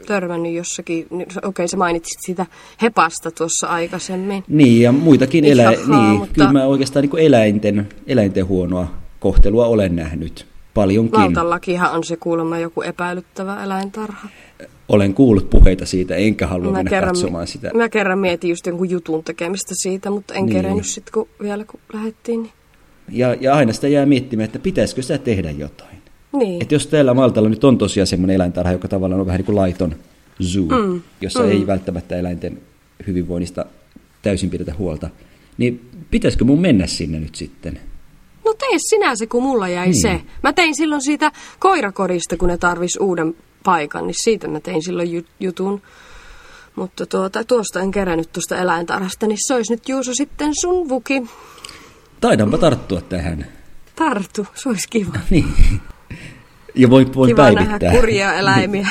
törmännyt jossakin, okei okay, sä mainitsit sitä hepasta tuossa aikaisemmin. Niin, ja muitakin eläimiä, niin, mutta... kyllä mä oikeastaan niin eläinten, eläinten huonoa kohtelua olen nähnyt paljonkin. Lautallakinhan on se kuulemma joku epäilyttävä eläintarha. Olen kuullut puheita siitä, enkä halua mä mennä kerran, katsomaan sitä. Mä kerran mietin just jonkun jutun tekemistä siitä, mutta en niin. kerennyt sitten kun, vielä kun lähdettiin. Niin. Ja, ja aina sitä jää miettimään, että pitäisikö sitä tehdä jotain. Niin. Että jos täällä Maltalla nyt on tosiaan semmoinen eläintarha, joka tavallaan on vähän niin kuin laiton zoo, mm. jossa mm. ei välttämättä eläinten hyvinvoinnista täysin pidetä huolta, niin pitäisikö mun mennä sinne nyt sitten? No tee sinä se, kun mulla jäi niin. se. Mä tein silloin siitä koirakorista, kun ne tarvis uuden paikan, niin siitä mä tein silloin jutun. Mutta tuota, tuosta en kerännyt tuosta eläintarhasta, niin se olisi nyt Juuso sitten sun vuki. Taidanpa tarttua tähän. Tartu, se olisi kiva. [LAUGHS] niin. Ja voin, voin kiva päivittää. nähdä kurjia eläimiä.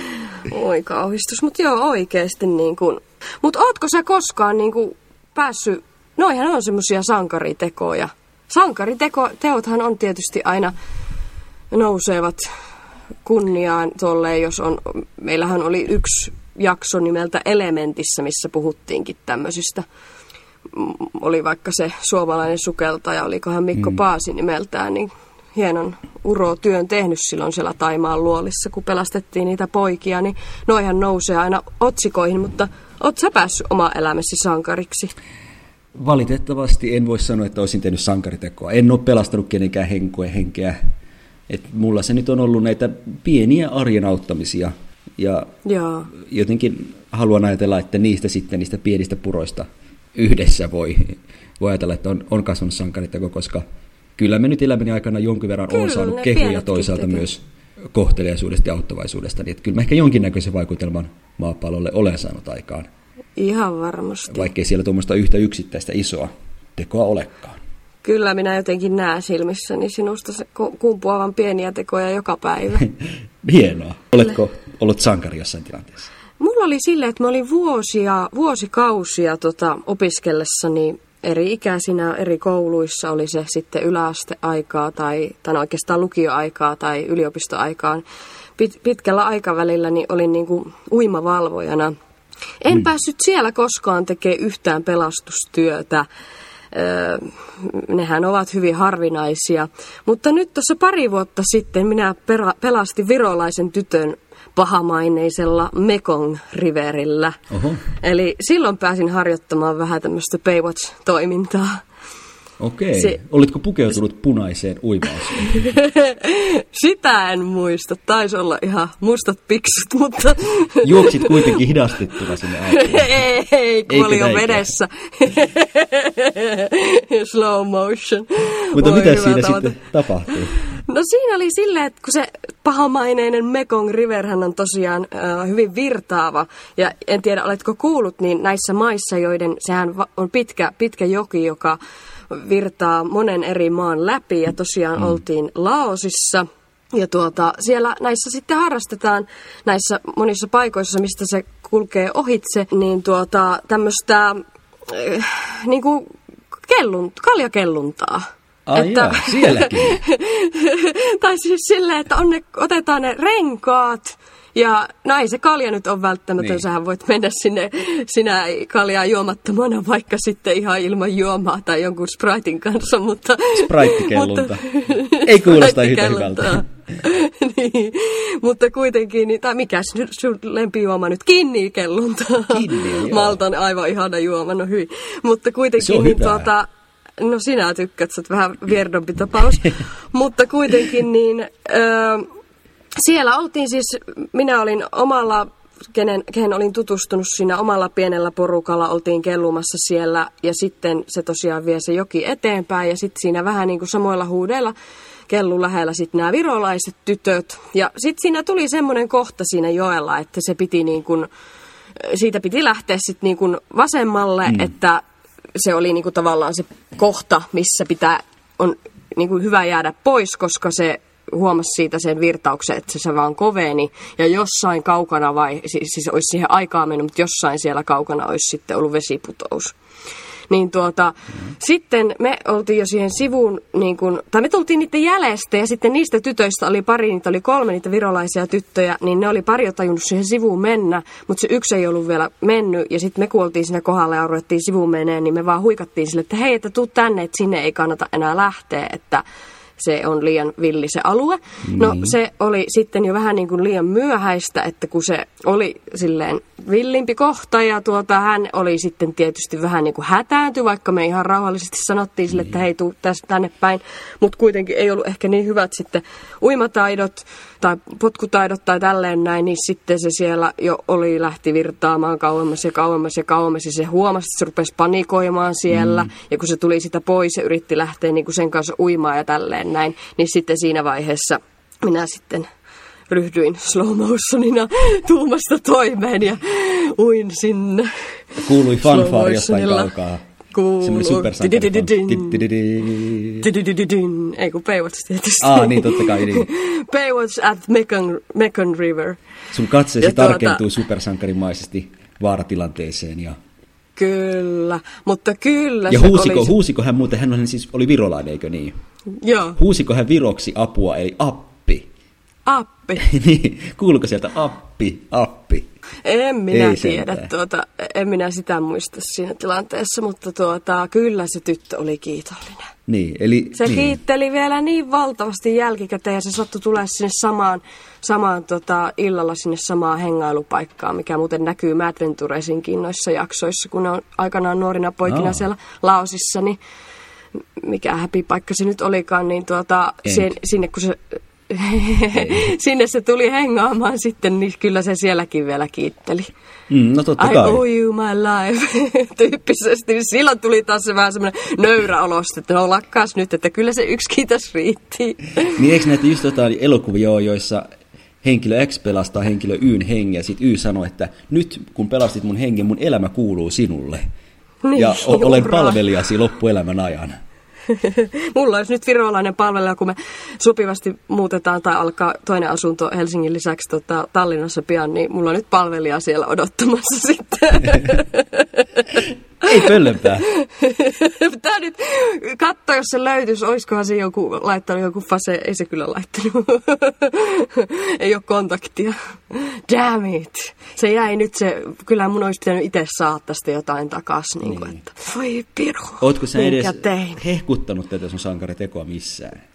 [LAUGHS] Oi kauhistus, mutta joo oikeasti niin kuin. Mutta ootko sä koskaan niin kuin päässyt, noihän on semmoisia sankaritekoja. Sankariteothan on tietysti aina nousevat kunniaan tolleen, jos on, meillähän oli yksi jakso nimeltä Elementissä, missä puhuttiinkin tämmöisistä. Oli vaikka se suomalainen sukeltaja, olikohan Mikko mm. Paasi nimeltään, niin hienon urotyön tehnyt silloin siellä Taimaan luolissa, kun pelastettiin niitä poikia, niin noihan nousee aina otsikoihin, mutta oot sä päässyt oma elämäsi sankariksi? Valitettavasti en voi sanoa, että olisin tehnyt sankaritekoa. En ole pelastanut kenenkään henkoa henkeä. Et mulla se nyt on ollut näitä pieniä arjen auttamisia. Ja Jaa. jotenkin haluan ajatella, että niistä sitten, niistä pienistä puroista yhdessä voi, voi ajatella, että on, on kasvanut sankariteko, koska kyllä me nyt elämäni aikana jonkin verran kyllä, on saanut kehuja toisaalta myös kohteliaisuudesta ja auttavaisuudesta. Niin että kyllä mä ehkä jonkinnäköisen vaikutelman maapallolle olen saanut aikaan. Ihan varmasti. Vaikkei siellä tuommoista yhtä yksittäistä isoa tekoa olekaan. Kyllä minä jotenkin näen silmissäni sinusta se kumpuavan pieniä tekoja joka päivä. [LAUGHS] Hienoa. Oletko ollut sankari jossain tilanteessa? Mulla oli sille, että mä olin vuosia, vuosikausia tota, opiskellessani eri ikäisinä eri kouluissa, oli se sitten yläasteaikaa tai, tai no oikeastaan lukioaikaa tai yliopistoaikaan. Pit, pitkällä aikavälillä niin olin niin kuin uimavalvojana. En mm. päässyt siellä koskaan tekemään yhtään pelastustyötä nehän ovat hyvin harvinaisia. Mutta nyt tuossa pari vuotta sitten minä pera, pelastin virolaisen tytön pahamaineisella Mekong Riverillä. Oho. Eli silloin pääsin harjoittamaan vähän tämmöistä Baywatch-toimintaa. Okei. Se... Olitko pukeutunut punaiseen uimauseen? [LAUGHS] Sitä en muista. Taisi olla ihan mustat piksut, mutta... Juoksit kuitenkin hidastettuna sinne [LAUGHS] Ei, ei, kun oli jo vedessä. [LAUGHS] Slow motion. Mutta mitä siinä tavata. sitten tapahtui? No siinä oli silleen, että kun se pahamaineinen Mekong Riverhän on tosiaan äh, hyvin virtaava. Ja en tiedä, oletko kuullut, niin näissä maissa, joiden sehän on pitkä, pitkä joki, joka virtaa monen eri maan läpi ja tosiaan mm. oltiin Laosissa. Ja tuota, siellä näissä sitten harrastetaan näissä monissa paikoissa, mistä se kulkee ohitse, niin tuota, tämmöistä äh, niin kuin kellun, kaljakelluntaa. Ai että, jaa, sielläkin. [LAUGHS] tai siis silleen, että on ne, otetaan ne renkaat, ja ei se kalja nyt on välttämätön, niin. sähän voit mennä sinne sinä kaljaa juomattomana vaikka sitten ihan ilman juomaa tai jonkun Spritein kanssa, mutta... Sprite-kellunta. ei kuulosta yhtä hyvältä. [LAUGHS] niin, mutta kuitenkin, niin, tai mikä sun lempijuoma nyt, kinni-kellunta. Kinni, Maltan aivan ihana juoma, no hyvin. Mutta kuitenkin, niin tuota, No sinä tykkäät, sä vähän vierdompi tapaus. [LAUGHS] Mutta kuitenkin niin, öö, siellä oltiin siis, minä olin omalla, kenen, kehen olin tutustunut siinä omalla pienellä porukalla, oltiin kellumassa siellä ja sitten se tosiaan vie se joki eteenpäin ja sitten siinä vähän niin kuin samoilla huudeilla kellu lähellä sitten nämä virolaiset tytöt. Ja sitten siinä tuli semmoinen kohta siinä joella, että se piti niin kuin, siitä piti lähteä sitten niin kuin vasemmalle, mm. että se oli niin kuin tavallaan se kohta, missä pitää, on niin kuin hyvä jäädä pois, koska se huomasi siitä sen virtauksen, että se vaan koveni. Ja jossain kaukana, vai siis, siis olisi siihen aikaa mennyt, mutta jossain siellä kaukana olisi sitten ollut vesiputous. Niin tuota, mm. sitten me oltiin jo siihen sivuun, niin kun, tai me tultiin niiden jäljestä ja sitten niistä tytöistä oli pari, niitä oli kolme niitä virolaisia tyttöjä, niin ne oli pari jo tajunnut siihen sivuun mennä, mutta se yksi ei ollut vielä mennyt ja sitten me kuoltiin siinä kohdalla ja ruvettiin sivuun meneen, niin me vaan huikattiin sille, että hei, että tuu tänne, että sinne ei kannata enää lähteä, että se on liian villi se alue. No, niin. No se oli sitten jo vähän niin kuin liian myöhäistä, että kun se oli silleen villimpi kohta ja tuota, hän oli sitten tietysti vähän niin kuin hätäänty, vaikka me ihan rauhallisesti sanottiin sille, niin. että hei tuu tästä tänne päin, mutta kuitenkin ei ollut ehkä niin hyvät sitten uimataidot tai potkutaidot tai tälleen näin, niin sitten se siellä jo oli, lähti virtaamaan kauemmas ja kauemmas ja kauemmas ja se huomasi, että se rupesi panikoimaan siellä mm. ja kun se tuli sitä pois ja yritti lähteä niin kuin sen kanssa uimaan ja tälleen näin, niin sitten siinä vaiheessa minä sitten ryhdyin slow motionina [LAUGHS] tuumasta toimeen ja uin sinne. Kuului fanfari jostain kaukaa. Kuuluu. Ei kun Baywatch tietysti. Ah, niin totta kai. Niin. [LAUGHS] Baywatch at Mekong, River. Sun katseesi tuota- tarkentuu tuota, supersankarimaisesti vaaratilanteeseen ja... Kyllä, mutta kyllä Ja huusiko, oli... huusiko hän muuten, hän siis oli virolainen, eikö niin? Joo. Huusiko hän viroksi apua, eli appi? Appi. [LAUGHS] niin, kuuluuko sieltä appi, appi? En minä Ei tiedä, tuota, en minä sitä muista siinä tilanteessa, mutta tuota, kyllä se tyttö oli kiitollinen. Niin, eli, se niin. kiitteli vielä niin valtavasti jälkikäteen ja se sattui tulee sinne samaan, samaan tota, illalla sinne samaan hengailupaikkaan, mikä muuten näkyy Madventuresinkin noissa jaksoissa, kun ne on aikanaan nuorina poikina oh. siellä Laosissa, niin mikä häpipaikka se nyt olikaan, niin tuota, sen, sinne kun se [LAUGHS] sinne se tuli hengaamaan sitten, niin kyllä se sielläkin vielä kiitteli. Mm, no totta I kai. owe you my life, [LAUGHS] tyyppisesti. Niin silloin tuli taas se vähän semmoinen nöyrä olosta, että no lakkaas nyt, että kyllä se yksi kiitos riitti. [LAUGHS] niin eikö näitä just jotain elokuvia ole, joissa henkilö X pelastaa henkilö Yn hengen ja sitten Y sanoo, että nyt kun pelastit mun hengen, mun elämä kuuluu sinulle. Niin, ja olen palvelijasi loppuelämän ajan. [LAUGHS] Mulla olisi nyt virolainen palvelija, kun me sopivasti muutetaan tai alkaa toinen asunto Helsingin lisäksi tota, Tallinnassa pian, niin mulla on nyt palvelija siellä odottamassa [LAUGHS] sitten. [LAUGHS] Ei pöllönpää. Pitää [LAUGHS] nyt katsoa, jos se löytyisi. Olisikohan se joku laittanut joku fase. Ei se kyllä laittanut. [LAUGHS] Ei ole kontaktia. Damn it. Se jäi nyt se, kyllä mun olisi pitänyt itse saada tästä jotain takas. Niin. Niin. Että, voi piru. Ootko sä edes tein? hehkuttanut tätä sun sankaritekoa missään?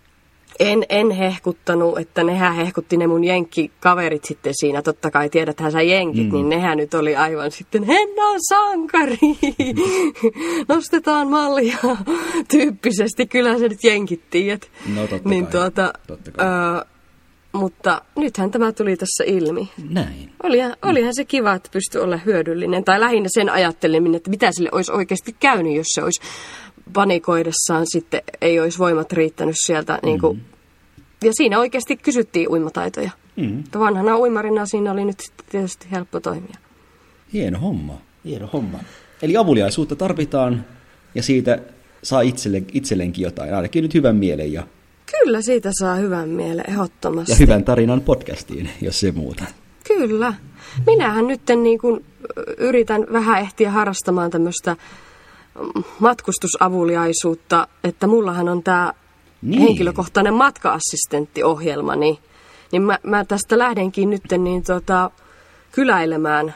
En, en hehkuttanut, että nehän hehkutti ne mun jenkkikaverit sitten siinä. Totta kai tiedäthän sä jenkit, mm. niin nehän nyt oli aivan sitten, Henna on sankari, [LAUGHS] nostetaan mallia [LAUGHS] tyyppisesti. Kyllä se nyt jenkit tiedät. No totta niin, kai. Tuota, totta kai. Ö, mutta nythän tämä tuli tässä ilmi. Näin. Olihan, olihan se kiva, että pystyi olla hyödyllinen. Tai lähinnä sen ajatteleminen, että mitä sille olisi oikeasti käynyt, jos se olisi panikoidessaan sitten ei olisi voimat riittänyt sieltä. Mm-hmm. Niin kuin, ja siinä oikeasti kysyttiin uimataitoja. Mm-hmm. Vanhana uimarina siinä oli nyt tietysti helppo toimia. Hieno homma, hieno homma. Eli avuliaisuutta tarvitaan ja siitä saa itselle, itselleenkin jotain, ainakin nyt hyvän mielen ja Kyllä, siitä saa hyvän mielen ehdottomasti. Ja hyvän tarinan podcastiin, jos se muuta. Kyllä. Minähän nyt niin kuin yritän vähän ehtiä harrastamaan tämmöistä matkustusavuliaisuutta, että mullahan on tämä niin. henkilökohtainen matka-assistenttiohjelma, niin, niin mä, mä tästä lähdenkin nyt niin tota, kyläilemään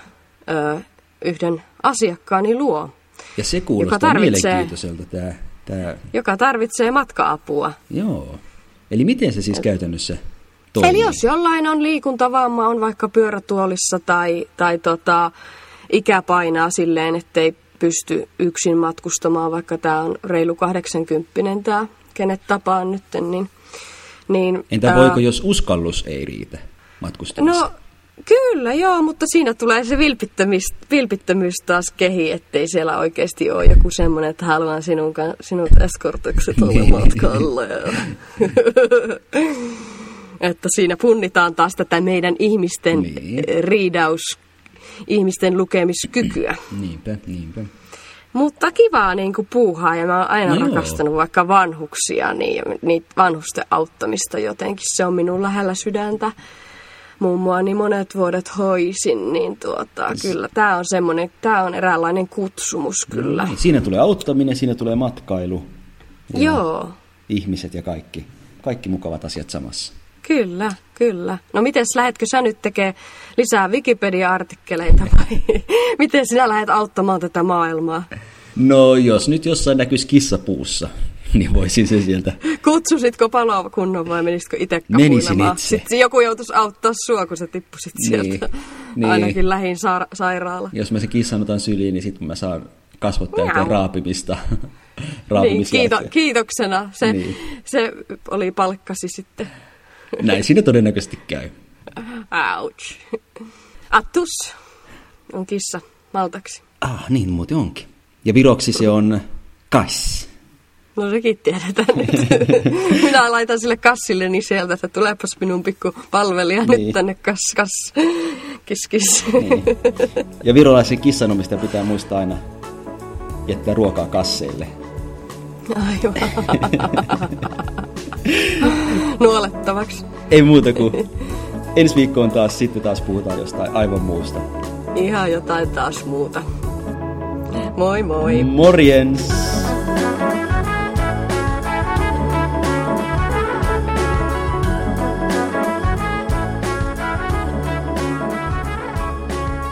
ö, yhden asiakkaani luo. Ja se kuulostaa joka tarvitsee, mielenkiintoiselta tämä, tämä... Joka tarvitsee matka-apua. Joo. Eli miten se siis käytännössä toimii? Eli jos jollain on liikuntavamma, on vaikka pyörätuolissa tai, tai tota, ikä painaa silleen, ettei pysty yksin matkustamaan, vaikka tämä on reilu 80 tämä, kenet tapaan nyt, niin... niin Entä voiko, ää, jos uskallus ei riitä matkustamiseen? No, Kyllä, joo, mutta siinä tulee se vilpittömyys, vilpittömyys taas kehi, ettei siellä oikeasti ole joku semmoinen, että haluan sinun, sinut eskortiksi tuolle niin. matkalle. [LAUGHS] että siinä punnitaan taas tätä meidän ihmisten niin. riidaus ihmisten lukemiskykyä. Niinpä, niinpä. Mutta kivaa niin kuin puuhaa ja mä oon aina no rakastanut joo. vaikka vanhuksia, niin, niin vanhusten auttamista jotenkin. Se on minun lähellä sydäntä. Mummoani monet vuodet hoisin, niin tuota, kyllä tämä on semmoinen, tämä on eräänlainen kutsumus kyllä. Niin, siinä tulee auttaminen, siinä tulee matkailu. Joo. Ihmiset ja kaikki, kaikki mukavat asiat samassa. Kyllä, kyllä. No miten lähetkö sä nyt tekemään lisää Wikipedia-artikkeleita vai [LAUGHS] miten sinä lähdet auttamaan tätä maailmaa? No jos nyt jossain näkyisi kissapuussa, [LAUGHS] niin voisin se sieltä. Kutsusitko palokunnon vai menisitkö itse Menisin itse. Sitten joku joutuisi auttaa sua, kun sä tippusit niin, sieltä. Niin. Ainakin lähin sa- sairaala. Jos mä se kissan otan syliin, niin sitten mä saan kasvot täyteen raapimista. niin, kiito, kiitoksena. Se, niin. se oli palkkasi sitten. Näin siinä todennäköisesti käy. Ouch. Attus on kissa maltaksi. Ah, niin muuten onkin. Ja viroksi se on kass. No sekin tiedetään nyt. [LAUGHS] Minä laitan sille kassille niin sieltä, että tuleepas minun pikku palvelija niin. nyt tänne kass, kass. Kiss, kiss. Niin. Ja virolaisen kissanomista pitää muistaa aina jättää ruokaa kasseille. Aivan. [LAUGHS] Nuolettavaksi. Ei muuta kuin ensi viikkoon taas sitten taas puhutaan jostain aivan muusta. Ihan jotain taas muuta. Moi moi. Morjens.